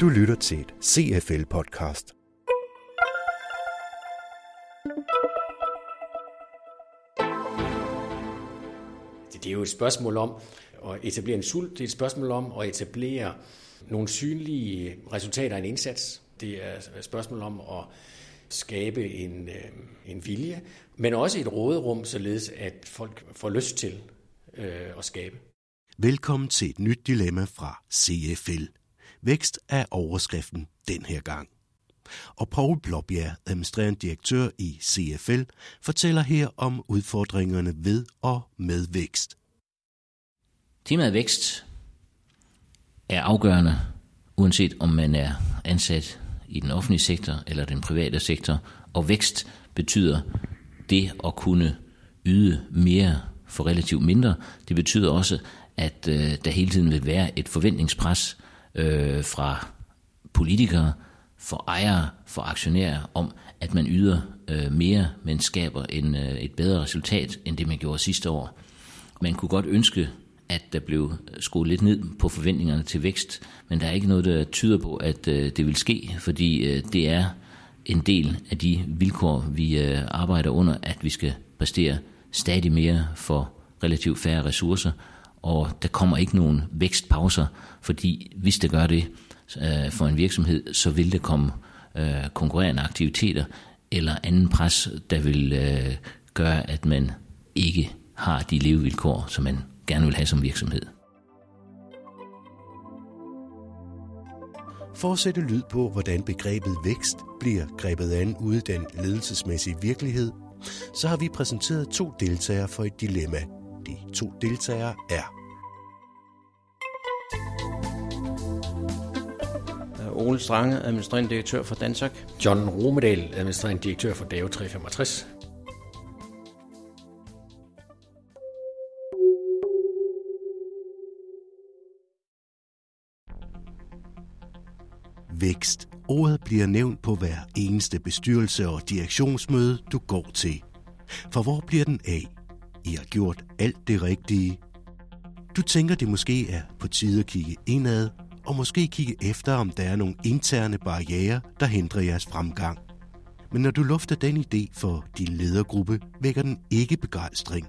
Du lytter til et CFL-podcast. Det er jo et spørgsmål om at etablere en sult, det er et spørgsmål om at etablere nogle synlige resultater af en indsats. Det er et spørgsmål om at skabe en, øh, en vilje, men også et råderum, således at folk får lyst til øh, at skabe. Velkommen til et nyt dilemma fra CFL. Vækst er overskriften den her gang. Og Paul Blåbjerg, administrerende direktør i CFL, fortæller her om udfordringerne ved og med vækst. Temaet vækst er afgørende, uanset om man er ansat i den offentlige sektor eller den private sektor. Og vækst betyder det at kunne yde mere for relativt mindre. Det betyder også, at øh, der hele tiden vil være et forventningspres øh, fra politikere, for ejere, for aktionærer om, at man yder øh, mere, men skaber en, øh, et bedre resultat, end det man gjorde sidste år. Man kunne godt ønske, at der blev skruet lidt ned på forventningerne til vækst, men der er ikke noget, der tyder på, at øh, det vil ske, fordi øh, det er en del af de vilkår, vi øh, arbejder under, at vi skal præstere stadig mere for relativt færre ressourcer, og der kommer ikke nogen vækstpauser, fordi hvis det gør det øh, for en virksomhed, så vil det komme øh, konkurrerende aktiviteter eller anden pres, der vil øh, gøre, at man ikke har de levevilkår, som man gerne vil have som virksomhed. For at sætte lyd på, hvordan begrebet vækst bliver grebet an ude i den ledelsesmæssige virkelighed, så har vi præsenteret to deltagere for et dilemma. De to deltagere er Ole Strange, administrerende direktør for Dansak. John Romedal, administrerende direktør for DAO 365. vækst. Ordet bliver nævnt på hver eneste bestyrelse og direktionsmøde, du går til. For hvor bliver den af? I har gjort alt det rigtige. Du tænker, det måske er på tide at kigge indad, og måske kigge efter, om der er nogle interne barriere, der hindrer jeres fremgang. Men når du lufter den idé for din ledergruppe, vækker den ikke begejstring.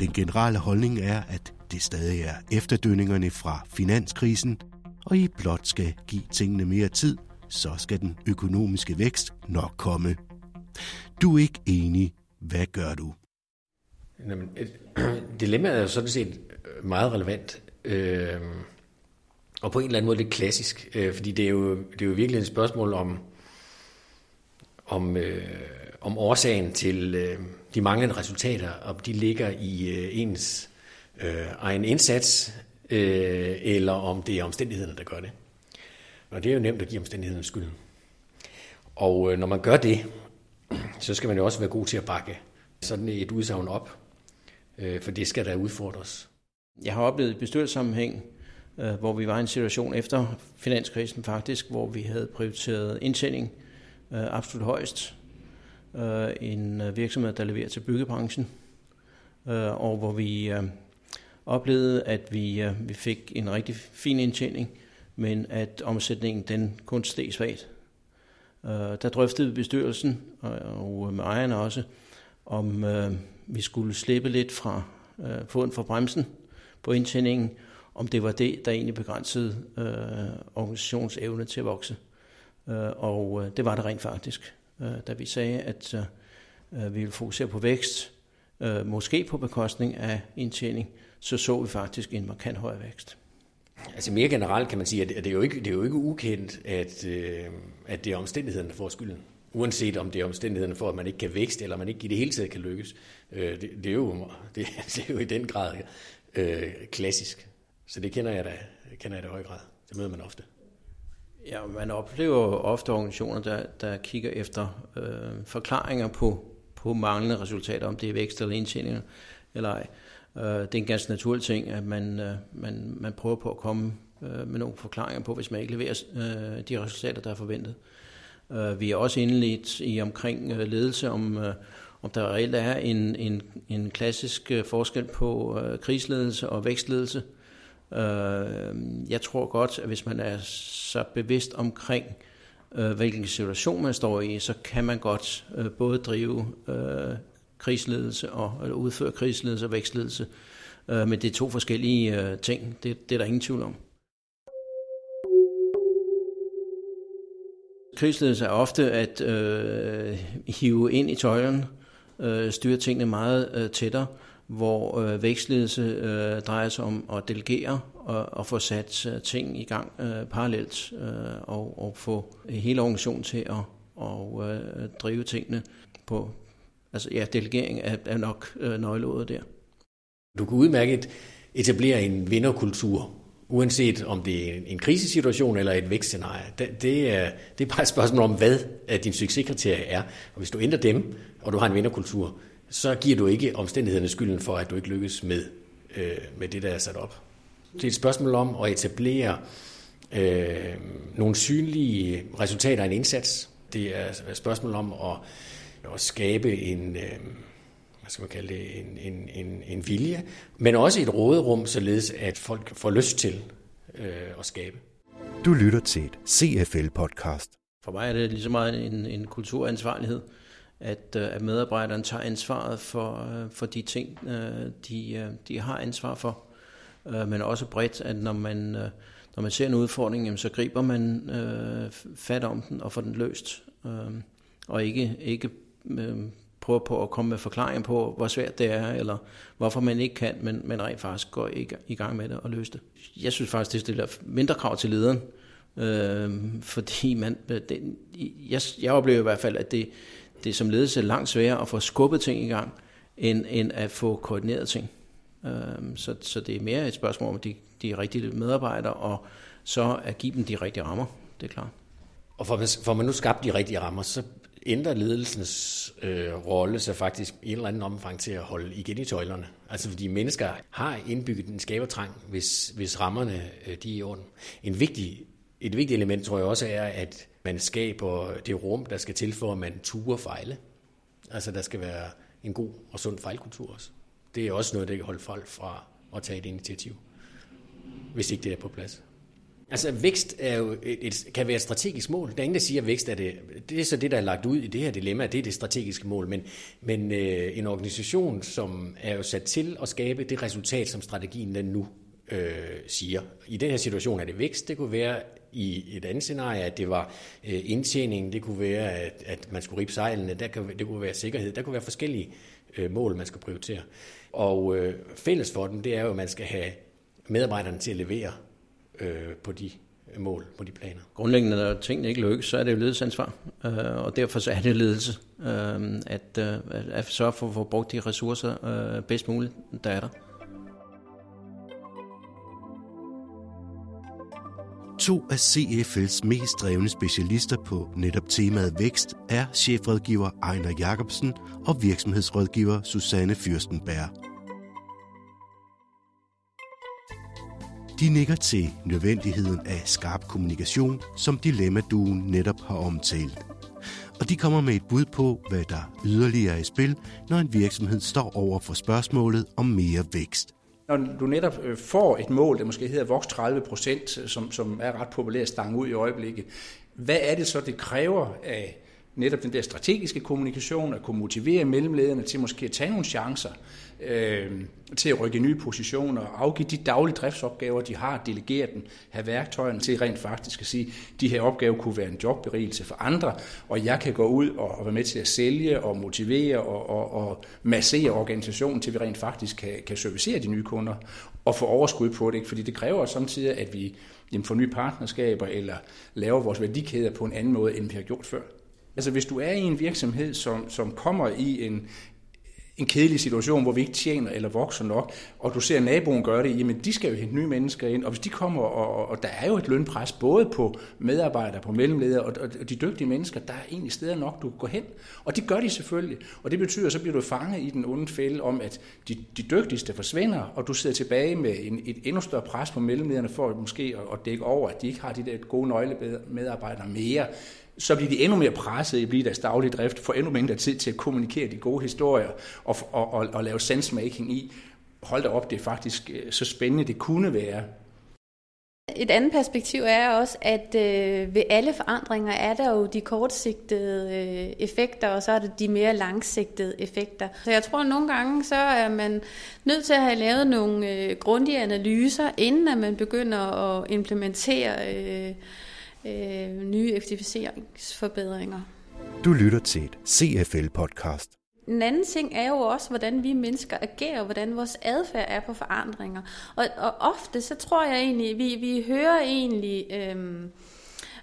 Den generelle holdning er, at det stadig er efterdønningerne fra finanskrisen, og I blot skal give tingene mere tid, så skal den økonomiske vækst nok komme. Du er ikke enig. Hvad gør du? Jamen, dilemmaet er jo sådan set øh, meget relevant. Øh, og på en eller anden måde lidt klassisk, øh, fordi det er, jo, det er jo virkelig et spørgsmål om, om, øh, om årsagen til øh, de manglende resultater, om de ligger i øh, ens øh, egen indsats, øh, eller om det er omstændighederne, der gør det. Og det er jo nemt at give omstændighederne skylden. Og øh, når man gør det, så skal man jo også være god til at bakke sådan et udsagn op, Øh, for det skal der udfordres. Jeg har oplevet i bestyrelsessammenhæng, øh, hvor vi var i en situation efter finanskrisen faktisk, hvor vi havde prioriteret indtjening øh, absolut højst. Øh, en øh, virksomhed, der leverer til byggebranchen, øh, og hvor vi oplevede, at vi, vi fik en rigtig fin indtjening, men at omsætningen den kun steg svagt. Der drøftede vi bestyrelsen, og med ejerne også, om øh, vi skulle slippe lidt fra øh, foden fra bremsen på indtjeningen, om det var det, der egentlig begrænsede øh, organisations evne til at vokse. Øh, og øh, det var det rent faktisk. Øh, da vi sagde, at øh, øh, vi ville fokusere på vækst, øh, måske på bekostning af indtjening, så så vi faktisk en markant højere vækst. Altså mere generelt kan man sige, at det er jo ikke, det er jo ikke ukendt, at, øh, at det er omstændighederne, der får skylden. Uanset om det er omstændighederne for, at man ikke kan vækste, eller man ikke i det hele taget kan lykkes. Øh, det, det, er jo, det, det er jo i den grad øh, klassisk. Så det kender jeg da, kender jeg da i høj grad. Det møder man ofte. Ja, man oplever ofte organisationer, der, der kigger efter øh, forklaringer på, på manglende resultater, om det er vækst eller indtjeninger eller ej. Øh, det er en ganske naturlig ting, at man, øh, man, man prøver på at komme øh, med nogle forklaringer på, hvis man ikke leverer øh, de resultater, der er forventet. Øh, Øh, vi er også indledt i omkring øh, ledelse, om, øh, om der reelt er en, en, en klassisk forskel på krigsledelse og vækstledelse. Jeg tror godt, at hvis man er så bevidst omkring, hvilken situation man står i, så kan man godt både drive krigsledelse og eller udføre krigsledelse og vækstledelse. Men det er to forskellige ting, det, det er der ingen tvivl om. Krigsledelse er ofte at øh, hive ind i tøjlen, øh, styre tingene meget øh, tættere, hvor øh, vækstledelse øh, drejer sig om at delegere og, og få sat øh, ting i gang øh, parallelt øh, og, og få hele organisationen til at og, øh, drive tingene på. Altså ja, delegering er, er nok øh, nøgleordet der. Du kan udmærket etablere en vinderkultur uanset om det er en krisesituation eller et vækstscenarie. Det, det, er, det er bare et spørgsmål om, hvad din succeskriterie er. Og hvis du ændrer dem, og du har en vinderkultur, så giver du ikke omstændighederne skylden for, at du ikke lykkes med, øh, med det, der er sat op. Det er et spørgsmål om at etablere øh, nogle synlige resultater af en indsats. Det er et spørgsmål om at, at skabe en... Øh, hvad skal man kalde det, en, en, en, en vilje, men også et råderum, således at folk får lyst til øh, at skabe. Du lytter til et CFL-podcast. For mig er det lige så meget en, en kulturansvarlighed, at, øh, at medarbejderne tager ansvaret for, øh, for de ting, øh, de, de har ansvar for. Men også bredt, at når man, når man ser en udfordring, så griber man fat om den og får den løst. Og ikke, ikke prøver på at komme med forklaring på, hvor svært det er, eller hvorfor man ikke kan, men, men rent faktisk går i gang med det og løse det. Jeg synes faktisk, det stiller mindre krav til lederen, øh, fordi man, øh, det, jeg, jeg oplever i hvert fald, at det, det som ledelse langt sværere at få skubbet ting i gang, end, end at få koordineret ting. Øh, så, så det er mere et spørgsmål om de, de rigtige medarbejdere, og så at give dem de rigtige rammer, det er klart. Og for, for man nu skabt de rigtige rammer, så ændrer ledelsens øh, rolle sig faktisk i en eller anden omfang til at holde igen i tøjlerne. Altså fordi mennesker har indbygget en skabertrang, hvis, hvis rammerne øh, de er i orden. En vigtig, et vigtigt element tror jeg også er, at man skaber det rum, der skal til for, at man turer fejle. Altså der skal være en god og sund fejlkultur også. Det er også noget, der kan holde folk fra at tage et initiativ, hvis ikke det er på plads. Altså vækst er jo et, et, kan være et strategisk mål. Der er ingen, der siger, at vækst er det. Det er så det, der er lagt ud i det her dilemma, det er det strategiske mål. Men, men øh, en organisation, som er jo sat til at skabe det resultat, som strategien den nu øh, siger. I den her situation er det vækst. Det kunne være i et andet scenarie, at det var øh, indtjening. Det kunne være, at, at man skulle ribe sejlene. Der kan, det kunne være sikkerhed. Der kunne være forskellige øh, mål, man skal prioritere. Og øh, fælles for dem, det er jo, at man skal have medarbejderne til at levere øh, på de mål, på de planer. Grundlæggende, når tingene ikke lykkes, så er det jo ledelsesansvar, øh, og derfor så er det ledelse, øh, at, øh, at sørge for at få brugt de ressourcer øh, bedst muligt, der er der. To af CFL's mest drevne specialister på netop temaet vækst er chefrådgiver Ejner Jacobsen og virksomhedsrådgiver Susanne Fyrstenberg. De nikker til nødvendigheden af skarp kommunikation, som Dilemma-duen netop har omtalt. Og de kommer med et bud på, hvad der yderligere er i spil, når en virksomhed står over for spørgsmålet om mere vækst. Når du netop øh, får et mål, der måske hedder voks 30 procent, som, som er ret populært stang ud i øjeblikket, hvad er det så, det kræver af netop den der strategiske kommunikation, at kunne motivere mellemlederne til måske at tage nogle chancer, øh, til at rykke nye positioner, afgive de daglige driftsopgaver, de har, delegere dem, have værktøjerne til rent faktisk at sige, de her opgaver kunne være en jobberigelse for andre, og jeg kan gå ud og, og være med til at sælge og motivere og, og, og massere organisationen, til vi rent faktisk kan, kan servicere de nye kunder og få overskud på det, ikke? fordi det kræver samtidig, at vi jamen, får nye partnerskaber eller laver vores værdikæder på en anden måde, end vi har gjort før. Altså hvis du er i en virksomhed, som, som kommer i en, en kedelig situation, hvor vi ikke tjener eller vokser nok, og du ser naboen gøre det, jamen de skal jo hente nye mennesker ind, og hvis de kommer, og, og der er jo et lønpres både på medarbejdere, på mellemledere, og, og de dygtige mennesker, der er egentlig steder nok, du kan gå hen, og det gør de selvfølgelig, og det betyder, så bliver du fanget i den onde fælde om, at de, de dygtigste forsvinder, og du sidder tilbage med en, et endnu større pres på mellemlederne for måske at, at dække over, at de ikke har de der gode nøglemedarbejdere mere, så bliver de endnu mere presset i blive deres daglige drift, får endnu mindre tid til at kommunikere de gode historier og, og, og, og lave sensemaking i. Hold da op, det er faktisk øh, så spændende, det kunne være Et andet perspektiv er også, at øh, ved alle forandringer er der jo de kortsigtede øh, effekter, og så er der de mere langsigtede effekter. Så jeg tror, at nogle gange så er man nødt til at have lavet nogle øh, grundige analyser, inden at man begynder at implementere øh, øh, nye effektiviseringsforbedringer. Du lytter til et CFL-podcast. En anden ting er jo også, hvordan vi mennesker agerer, hvordan vores adfærd er på forandringer. Og, og ofte så tror jeg egentlig, vi, vi hører egentlig, øhm,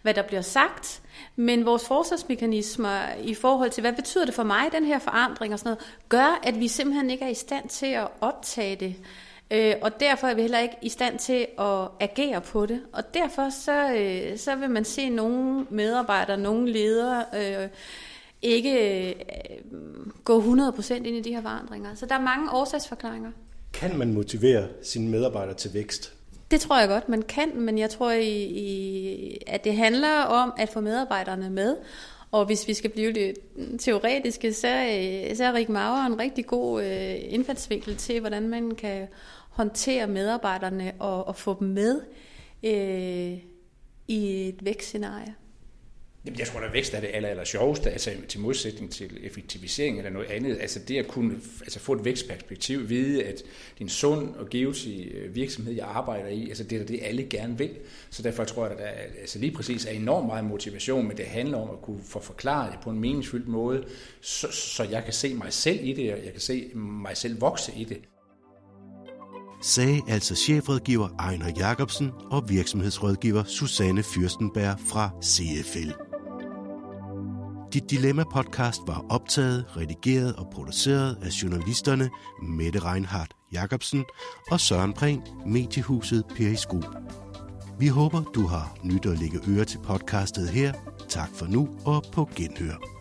hvad der bliver sagt, men vores forsvarsmekanismer i forhold til, hvad betyder det for mig, den her forandring og sådan noget, gør, at vi simpelthen ikke er i stand til at optage det. Øh, og derfor er vi heller ikke i stand til at agere på det. Og derfor så, øh, så vil man se nogle medarbejdere, nogle ledere, øh, ikke øh, gå 100% ind i de her forandringer. Så der er mange årsagsforklaringer. Kan man motivere sine medarbejdere til vækst? Det tror jeg godt, man kan, men jeg tror, i, i, at det handler om at få medarbejderne med. Og hvis vi skal blive lidt mm, teoretiske, så, øh, så er Rik Mauer en rigtig god øh, indfaldsvinkel til, hvordan man kan håndtere medarbejderne og, og få dem med øh, i et vækstscenarie. Jamen, jeg tror, at vækst er det aller, aller sjoveste, altså til modsætning til effektivisering eller noget andet. Altså det at kunne altså få et vækstperspektiv, vide, at det er en sund og givetig øh, virksomhed, jeg arbejder i, altså det er det, alle gerne vil. Så derfor tror jeg, at der altså lige præcis er enormt meget motivation, men det handler om at kunne få forklaret det på en meningsfyldt måde, så, så jeg kan se mig selv i det, og jeg kan se mig selv vokse i det sagde altså chefrådgiver Ejner Jacobsen og virksomhedsrådgiver Susanne Fyrstenberg fra CFL. Dit Dilemma-podcast var optaget, redigeret og produceret af journalisterne Mette Reinhardt Jacobsen og Søren Prehn, mediehuset Periskop. Vi håber, du har nyt at lægge øre til podcastet her. Tak for nu og på genhør.